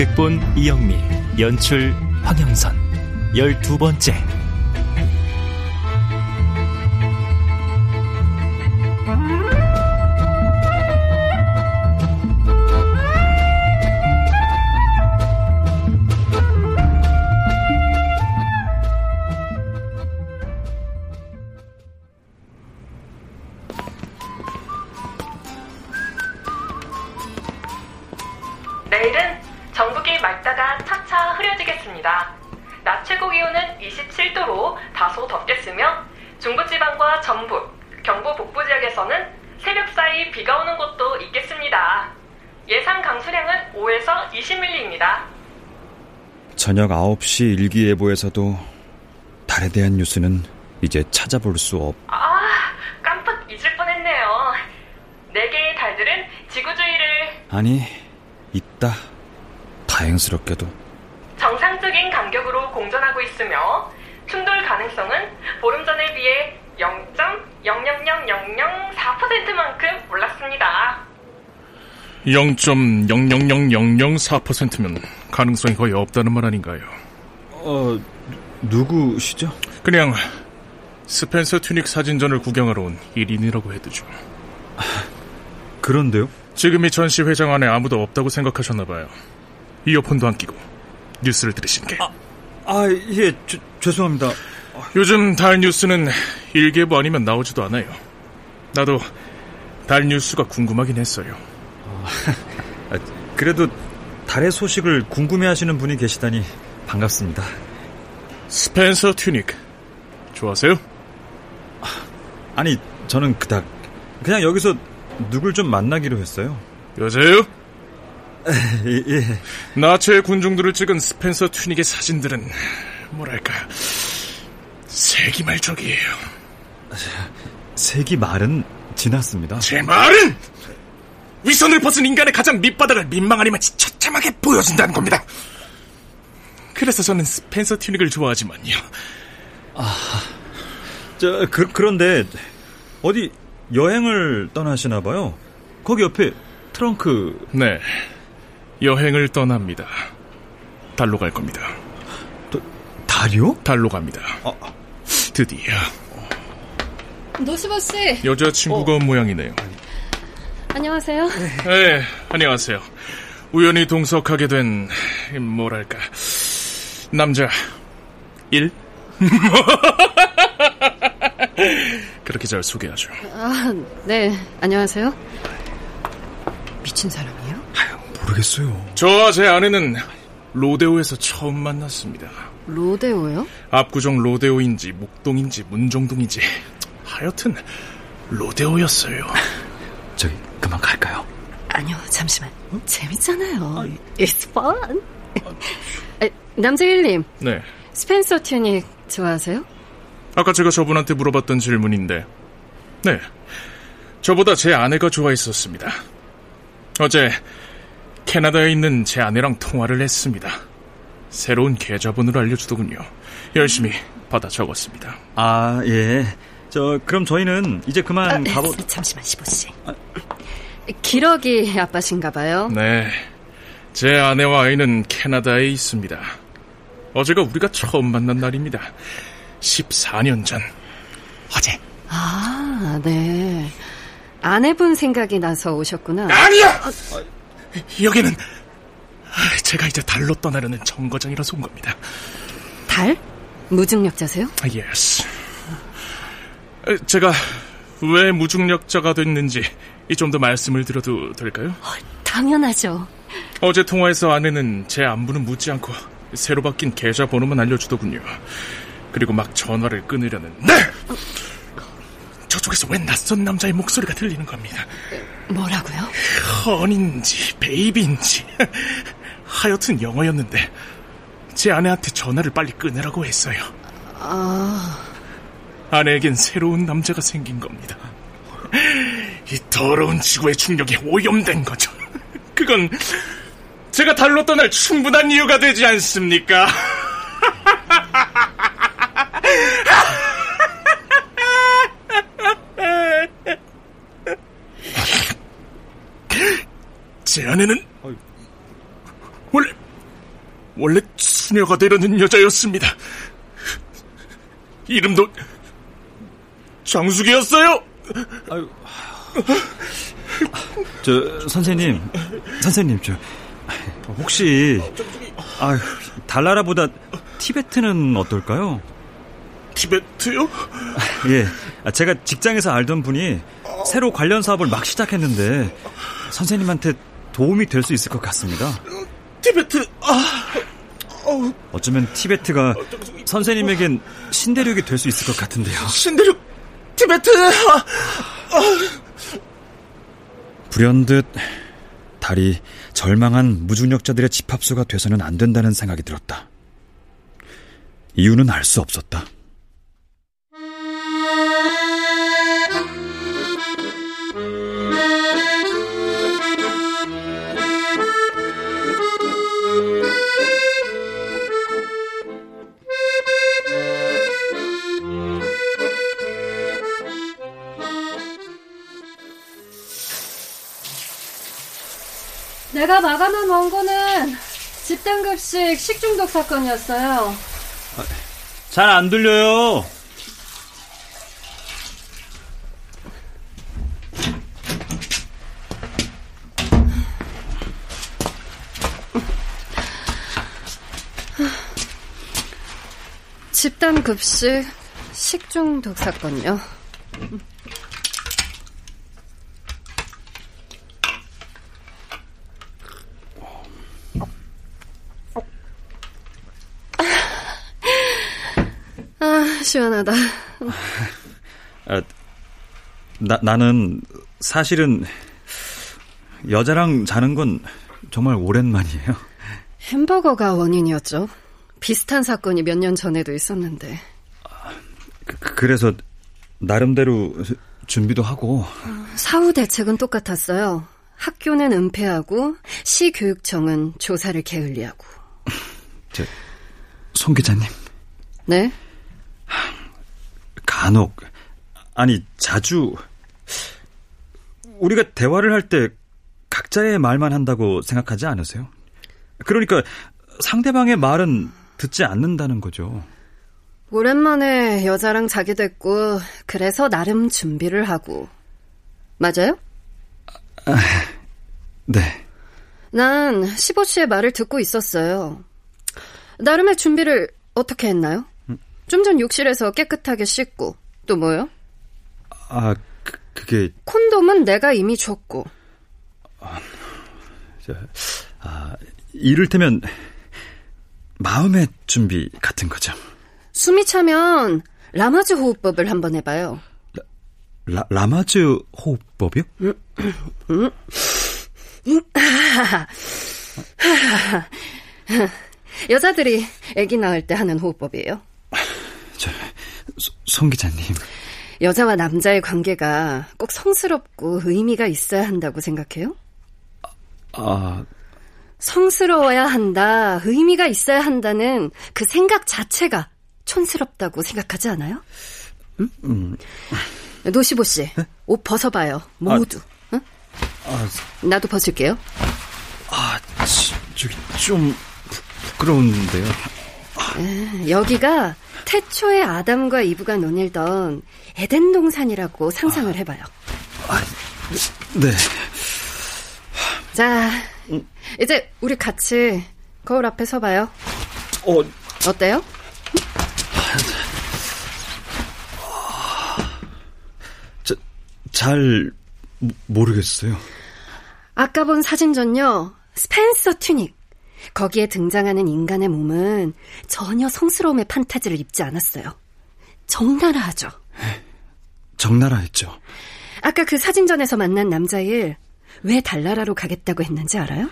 극본 이영미 연출 황영선. 열두 번째 27도로 다소 덥겠으며 중부지방과 전북, 경부 북부 지역에서는 새벽 사이 비가 오는 곳도 있겠습니다. 예상 강수량은 5에서 20mm입니다. 저녁 9시 일기예보에서도 달에 대한 뉴스는 이제 찾아볼 수 없. 아, 깜빡 잊을 뻔했네요. 네 개의 달들은 지구주위를 아니, 있다. 다행스럽게도. 정상적인 간격으로 공전하고 있으며 충돌 가능성은 보름 전에 비해 0.000004%만큼 올랐습니다. 0.000004%면 가능성이 거의 없다는 말 아닌가요? 어, 누구시죠? 그냥 스펜서 튜닉 사진전을 구경하러 온 1인이라고 해두죠. 그런데요? 지금 이 전시회장 안에 아무도 없다고 생각하셨나봐요. 이어폰도 안 끼고 뉴스를 들으신 게. 아, 예, 죄, 죄송합니다. 요즘 달 뉴스는 일기예보 아니면 나오지도 않아요. 나도 달 뉴스가 궁금하긴 했어요. 아, 그래도 달의 소식을 궁금해하시는 분이 계시다니 반갑습니다. 스펜서 튜닉 좋아하세요? 아니, 저는 그닥 그냥 여기서 누굴 좀 만나기로 했어요. 여자예요? 예, 예. 나체의 군중들을 찍은 스펜서 튜닉의 사진들은 뭐랄까 세기 말적이에요. 세기 말은 지났습니다. 제 말은 위선을 벗은 인간의 가장 밑바닥을 민망 아니마치 처참하게 보여준다는 겁니다. 그래서 저는 스펜서 튜닉을 좋아하지만요. 저, 그, 그런데 어디 여행을 떠나시나 봐요. 거기 옆에 트렁크 네, 여행을 떠납니다. 달로 갈 겁니다. 달이요? 달로 갑니다. 아. 드디어 노시보 씨, 여자친구가 온 모양이네요. 안녕하세요. 네, 안녕하세요. 우연히 동석하게 된 뭐랄까 남자 일 그렇게 잘 소개하죠. 아, 네, 안녕하세요. 미친 사람이에요? 모르겠어요. 저와 제 아내는 로데오에서 처음 만났습니다. 로데오요? 압구정 로데오인지 목동인지 문정동인지 하여튼 로데오였어요. 저기 그만 갈까요? 아니요, 잠시만. 재밌잖아요. It's fun. 아, 남자 1님, 네. 스펜서 튜닉 좋아하세요? 아까 제가 저분한테 물어봤던 질문인데, 네. 저보다 제 아내가 좋아했었습니다. 어제 캐나다에 있는 제 아내랑 통화를 했습니다. 새로운 계좌번호를 알려주더군요. 열심히 받아 적었습니다. 아, 예. 저, 그럼 저희는 이제 그만 아, 가보. 잠시만, 시보 씨. 기러기 아빠신가 봐요. 네. 제 아내와 아이는 캐나다에 있습니다. 어제가 우리가 처음 만난 날입니다. 14년 전. 어제. 아, 네. 아내분 생각이 나서 오셨구나. 아니야! 여기는 제가 이제 달로 떠나려는 정거장이라서 온 겁니다. 달? 무중력자세요? 아, yes. 제가 왜 무중력자가 됐는지 좀 더 말씀을 드려도 될까요? 당연하죠. 어제 통화에서 아내는 제 안부는 묻지 않고 새로 바뀐 계좌 번호만 알려주더군요. 그리고 막 전화를 끊으려는 네! 저쪽에서 웬 낯선 남자의 목소리가 들리는 겁니다. 뭐라고요? 헌인지 베이비인지 하여튼 영어였는데 제 아내한테 전화를 빨리 끊으라고 했어요. 아, 아내에겐 새로운 남자가 생긴 겁니다. 이 더러운 지구의 충격에 오염된 거죠. 그건 제가 달로 떠날 충분한 이유가 되지 않습니까? 제 아내는 원래 원래 수녀가 되려는 여자였습니다. 이름도 장숙이었어요. 저 선생님, 선생님 저 혹시 아 달나라보다 티베트는 어떨까요? 티베트요? 예, 아, 제가 직장에서 알던 분이 새로 관련 사업을 막 시작했는데 선생님한테 도움이 될 수 있을 것 같습니다. 티베트 아 어쩌면 티베트가 선생님에겐 신대륙이 될 수 있을 것 같은데요. 신대륙 티베트 아, 불현듯 달이 절망한 무중력자들의 집합소가 돼서는 안 된다는 생각이 들었다. 이유는 알 수 없었다. 내가 마감한 원고는 집단급식 식중독 사건이었어요. 잘안 들려요. 집단급식 식중독 사건요. 아, 시원하다. 아, 나, 나는 사실은 여자랑 자는 건 정말 오랜만이에요. 햄버거가 원인이었죠. 비슷한 사건이 몇 년 전에도 있었는데. 그, 그래서 나름대로 준비도 하고 사후 대책은 똑같았어요. 학교는 은폐하고 시교육청은 조사를 게을리하고. 저, 송 기자님 네? 간혹 아니 자주 우리가 대화를 할 때 각자의 말만 한다고 생각하지 않으세요? 그러니까 상대방의 말은 듣지 않는다는 거죠. 오랜만에 여자랑 자게 됐고 그래서 나름 준비를 하고. 맞아요? 네. 난 15씨의 말을 듣고 있었어요. 나름의 준비를 어떻게 했나요? 좀 전 욕실에서 깨끗하게 씻고 또 뭐요? 아, 그, 그게 콘돔은 내가 이미 줬고 저, 아, 이를테면 마음의 준비 같은 거죠. 숨이 차면 라마즈 호흡법을 한번 해봐요. 라, 라마즈 호흡법이요? 여자들이 아기 낳을 때 하는 호흡법이에요. 소- 송 기자님. 여자와 남자의 관계가 꼭 성스럽고 의미가 있어야 한다고 생각해요? 아, 성스러워야 한다, 의미가 있어야 한다는 그 생각 자체가 촌스럽다고 생각하지 않아요? 응? 노시보 씨, 옷 벗어봐요. 모두. 응? 나도 벗을게요. 아, 지- 저기 좀 부- 부끄러운데요. 여기가 태초에 아담과 이브가 논일던 에덴 동산이라고 상상을 해봐요. 네. 자, 이제 우리 같이 거울 앞에 서봐요. 어, 어때요? 저, 잘 모- 모르겠어요. 아까 본 사진전요, 스펜서 튜닉. 거기에 등장하는 인간의 몸은 전혀 성스러움의 판타지를 입지 않았어요. 적나라하죠. 적나라 했죠. 아까 그 사진전에서 만난 남자일 왜 달나라로 가겠다고 했는지 알아요?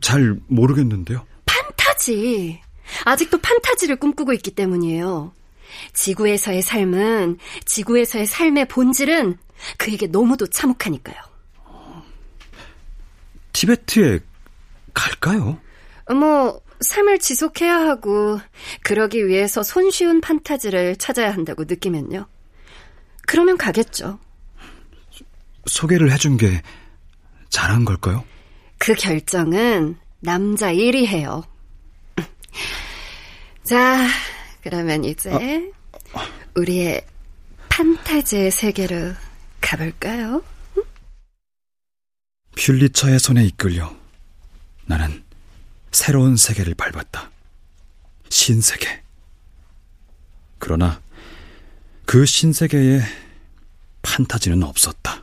잘 모르겠는데요. 판타지. 아직도 판타지를 꿈꾸고 있기 때문이에요. 지구에서의 삶은, 지구에서의 삶의 본질은 그에게 너무도 참혹하니까요. 티베트에 갈까요? 뭐, 삶을 지속해야 하고, 그러기 위해서 손쉬운 판타지를 찾아야 한다고 느끼면요. 그러면 가겠죠. 소개를 해준 게 잘한 걸까요? 그 결정은 남자 일이 해요. 자, 그러면 이제 우리의 판타지의 세계로 가볼까요? 퓰리처의 손에 이끌려 나는 새로운 세계를 밟았다. 신세계. 그러나 그 신세계에 판타지는 없었다.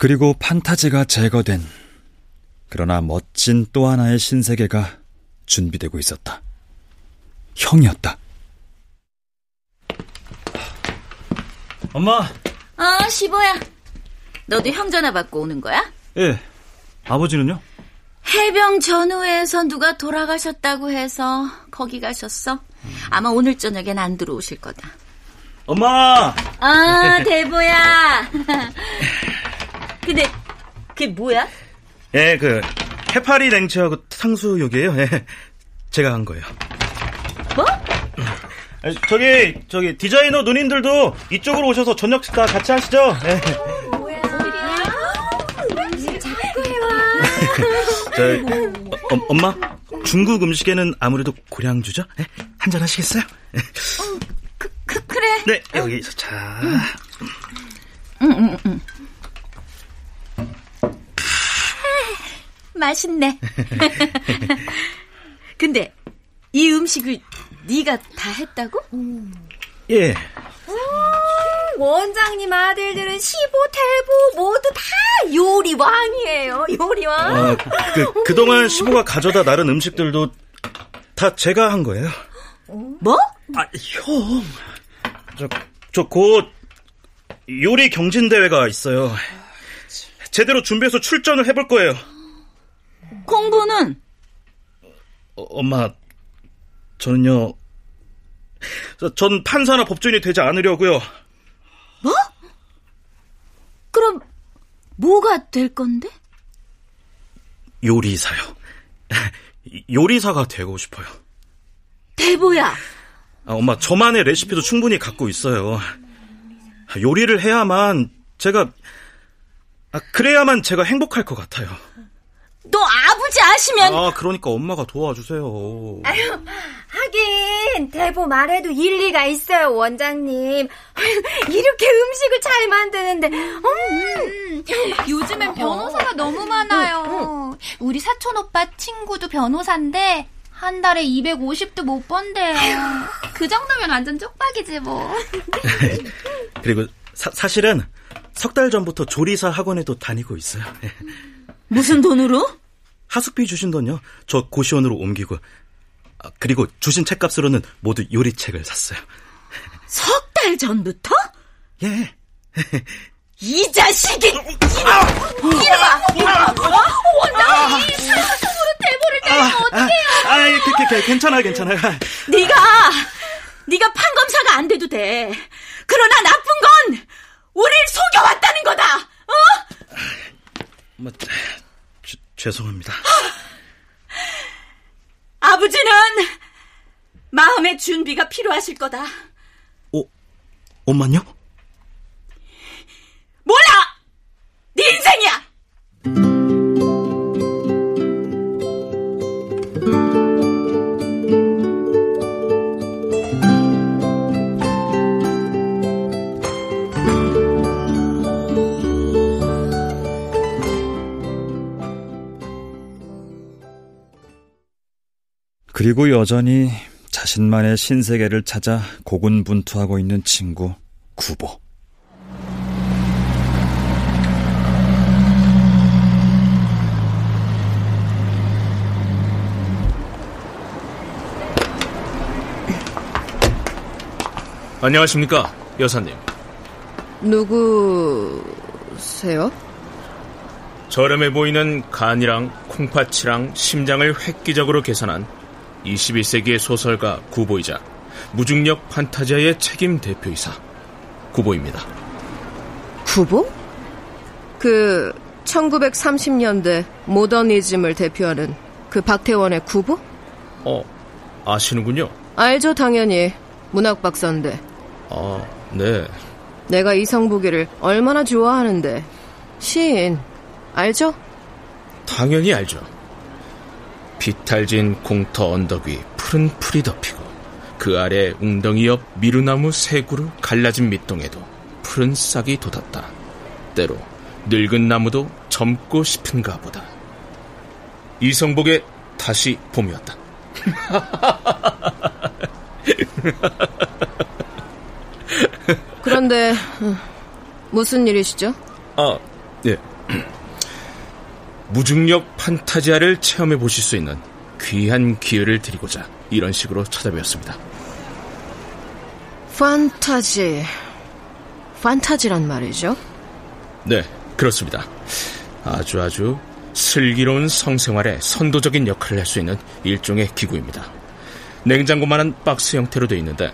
그리고 판타지가 제거된 그러나 멋진 또 하나의 신세계가 준비되고 있었다. 형이었다. 엄마. 아, 시보야. 너도 형 전화 받고 오는 거야? 예. 아버지는요? 해병 전후에서 누가 돌아가셨다고 해서 거기 가셨어. 아마 오늘 저녁엔 안 들어오실 거다. 엄마! 아, 대보야. 근데 그게 뭐야? 예, 그 해파리 냉채하고 탕수육이에요. 예. 제가 한 거예요. 뭐? 저기 저기 디자이너 누님들도 이쪽으로 오셔서 저녁 식사 같이 하시죠. 예. 저, 어, 엄마 중국 음식에는 아무래도 고량주죠? 예? 한잔 하시겠어요? 그, 그, 그래. 네, 여기서 자. 응, 응, 응. 맛있네. 근데 이 음식을 네가 다 했다고? 예. 음, 원장님 아들들은 15대부 모두 다 요리왕이에요. 요리왕. 어, 그 그동안 시보가 가져다 나른 음식들도 다 제가 한 거예요. 뭐? 아, 형. 저, 저 곧 요리 경진 대회가 있어요. 제대로 준비해서 출전을 해볼 거예요. 공부는? 어, 엄마, 저는요, 전 판사나 법조인이 되지 않으려고요. 뭐? 그럼 뭐가 될 건데? 요리사요. 요리사가 되고 싶어요. 대보야. 아, 엄마, 저만의 레시피도 충분히 갖고 있어요. 요리를 해야만 제가 아, 그래야만 제가 행복할 것 같아요. 너 아버지 아시면 아, 그러니까 엄마가 도와주세요. 아유, 하긴 대보 말해도 일리가 있어요, 원장님. 이렇게 음식을 잘 만드는데, 음. 요즘엔 변호사가 너무 많아요. 우리 사촌 오빠 친구도 변호사인데 한 달에 250도 못 번대요. 그 정도면 완전 쪽박이지 뭐. 그리고 사, 사실은 석 달 전부터 조리사 학원에도 다니고 있어요. 무슨 돈으로? 하숙비 주신 돈요. 저 고시원으로 옮기고 아, 그리고 주신 책값으로는 모두 요리책을 샀어요. 석 달 전부터? 예. 이 자식이! 아! 이리와! 이리와! 원장님! 사소으로 대보를 때리면 아, 어떡해요? 아, 아, 그, 그, 그, 괜찮아, 괜찮아. 네가 네가 판검사가 안 돼도 돼. 그러나 나쁜 건 우릴 속여왔다는 거다. 어? 뭐, 주, 죄송합니다. 아버지는 마음의 준비가 필요하실 거다. 오, 엄마요? 몰라! 네 인생이야! 그리고 여전히 자신만의 신세계를 찾아 고군분투하고 있는 친구 구보. 안녕하십니까, 여사님. 누구세요? 저렴해 보이는 간이랑 콩팥이랑 심장을 획기적으로 개선한 21세기의 소설가 구보이자 무중력 판타지아의 책임 대표이사 구보입니다. 구보? 그 1930년대 모더니즘을 대표하는 그 박태원의 구보? 어, 아시는군요. 알죠, 당연히. 문학 박사인데. 아, 네. 내가 이성복이를 얼마나 좋아하는데. 시인. 알죠? 당연히 알죠. 비탈진 공터 언덕 위 푸른 풀이 덮이고 그 아래 웅덩이 옆 미루나무 세 그루 갈라진 밑동에도 푸른 싹이 돋았다. 때로 늙은 나무도 젊고 싶은가 보다. 이성복의 다시 봄이었다. 그런데 무슨 일이시죠? 아, 네. 무중력 판타지아를 체험해 보실 수 있는 귀한 기회를 드리고자 이런 식으로 찾아뵈었습니다. 판타지. 판타지란 말이죠? 네, 그렇습니다. 아주 아주 슬기로운 성생활에 선도적인 역할을 할 수 있는 일종의 기구입니다. 냉장고만한 박스 형태로 되어 있는데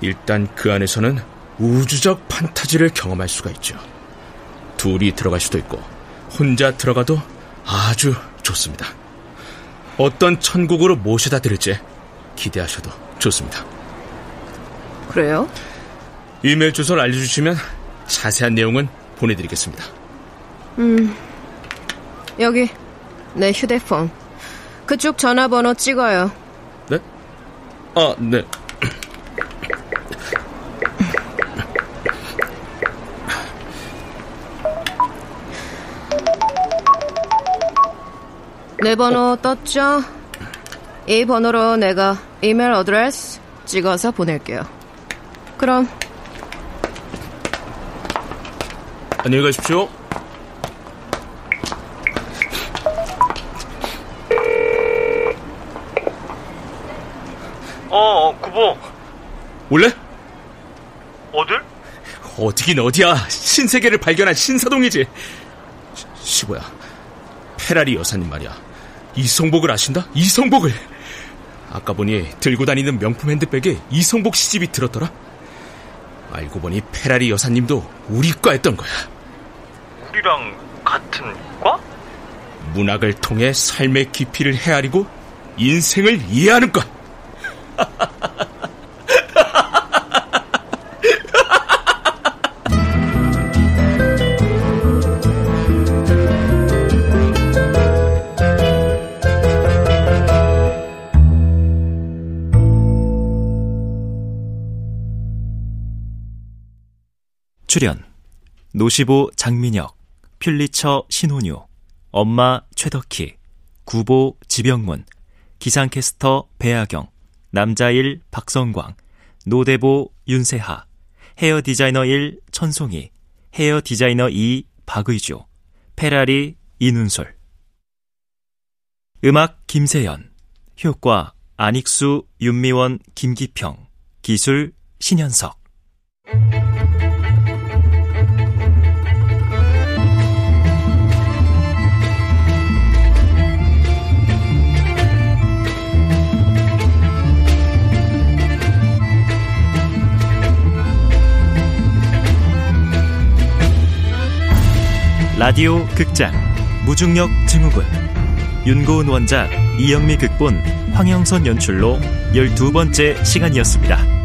일단 그 안에서는 우주적 판타지를 경험할 수가 있죠. 둘이 들어갈 수도 있고 혼자 들어가도 아주 좋습니다. 어떤 천국으로 모셔다 드릴지 기대하셔도 좋습니다. 그래요? 이메일 주소를 알려주시면 자세한 내용은 보내드리겠습니다. 음, 여기 내 휴대폰. 그쪽 전화번호 찍어요. 네? 아, 네. 내 번호 떴죠? 이 번호로 내가 이메일 어드레스 찍어서 보낼게요. 그럼 안녕히 가십시오. 어, 구보. 원래? 어딜? 어디긴 어디야. 신세계를 발견한 신사동이지. 시, 시보야. 페라리 여사님 말이야. 이성복을 아신다? 이성복을. 아까 보니 들고 다니는 명품 핸드백에 이성복 시집이 들었더라. 알고 보니 페라리 여사님도 우리 과였던 거야. 우리랑 같은 과? 문학을 통해 삶의 깊이를 헤아리고 인생을 이해하는 과. 출연 노시보 장민혁, 퓰리처 신혼유, 엄마 최덕희, 구보 지병문, 기상캐스터 배아경, 남자일 박성광, 노대보 윤세하, 헤어 디자이너 1 천송이, 헤어 디자이너 2 박의주, 페라리 이눈솔. 음악 김세연, 효과 안익수, 윤미원, 김기평, 기술 신현석. 라디오 극장 무중력 증후군 윤고은 원작 이영미 극본 황영선 연출로 12번째 시간이었습니다.